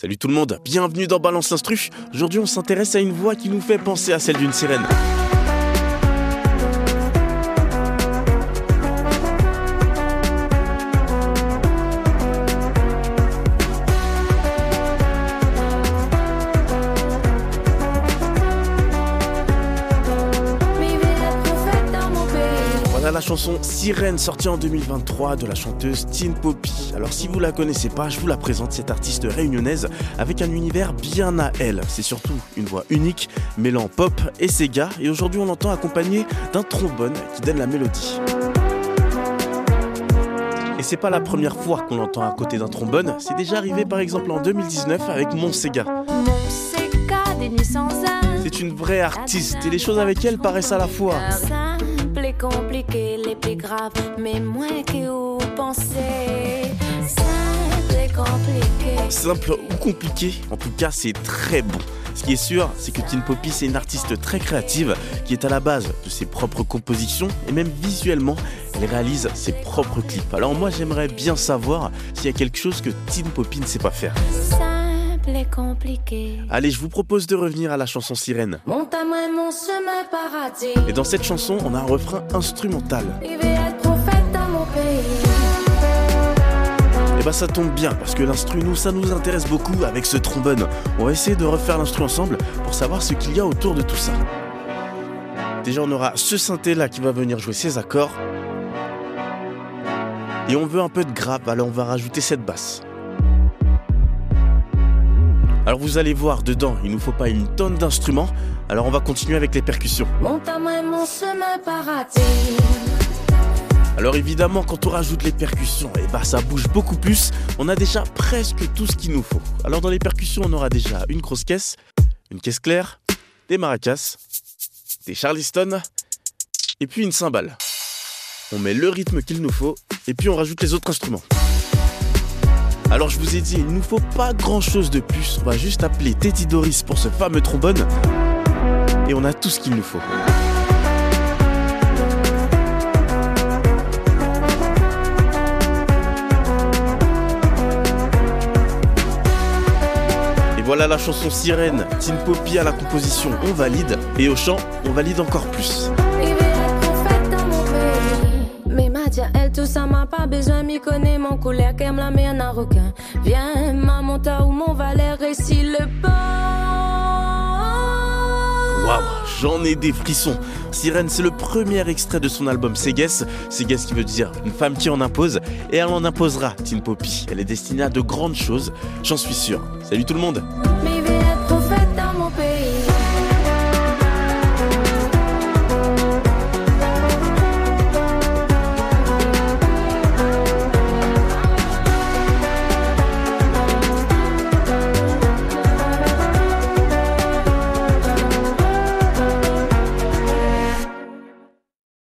Salut tout le monde, bienvenue dans Balance l'Instru. Aujourd'hui on s'intéresse à une voix qui nous fait penser à celle d'une sirène. Voilà la chanson Sirène sortie en 2023 de la chanteuse Teen Poppy. Alors si vous la connaissez pas, je vous la présente cette artiste réunionnaise avec un univers bien à elle. C'est surtout une voix unique, mêlant pop et Sega et aujourd'hui on l'entend accompagné d'un trombone qui donne la mélodie. Et c'est pas la première fois qu'on l'entend à côté d'un trombone, c'est déjà arrivé par exemple en 2019 avec Mon Sega. C'est une vraie artiste et les choses avec elle paraissent à la fois Les plus graves, mais moins que vous pensez. Simple et compliqué. simple ou compliqué, en tout cas c'est très bon. Ce qui est sûr, c'est que Teen Poppy c'est une artiste très créative qui est à la base de ses propres compositions et même visuellement, elle réalise ses propres clips. Alors moi j'aimerais bien savoir s'il y a quelque chose que Teen Poppy ne sait pas faire. Et. Allez, je vous propose de revenir à la chanson Sirène. Mon tamouin, mon chemin paradis. Et dans cette chanson, on a un refrain instrumental. Mon pays. Et bah ça tombe bien parce que l'instru nous ça nous intéresse beaucoup avec ce trombone. On va essayer de refaire l'instru ensemble pour savoir ce qu'il y a autour de tout ça. Déjà on aura ce synthé là qui va venir jouer ses accords. Et on veut un peu de grappe, alors on va rajouter cette basse. Alors vous allez voir dedans, il nous faut pas une tonne d'instruments. Alors on va continuer avec les percussions. Alors évidemment, quand on rajoute les percussions, et bah ça bouge beaucoup plus. On a déjà presque tout ce qu'il nous faut. Alors dans les percussions, on aura déjà une grosse caisse, une caisse claire, des maracas, des charleston, et puis une cymbale. On met le rythme qu'il nous faut, et puis on rajoute les autres instruments. Alors je vous ai dit, il nous faut pas grand chose de plus. On va juste appeler Teddy Doris pour ce fameux trombone, et on a tout ce qu'il nous faut. Et voilà la chanson Sirène, Teen Poppy à la composition, on valide, et au chant, on valide encore plus. Elle, tout ça m'a pas besoin, m'y connaît mon me la requin. Viens, mon valet, récit le. Waouh, j'en ai des frissons. Sirène, c'est le premier extrait de son album Ségès. Ségès qui veut dire une femme qui en impose, et elle en imposera, Teen Poppy. Elle est destinée à de grandes choses, j'en suis sûr. Salut tout le monde Mais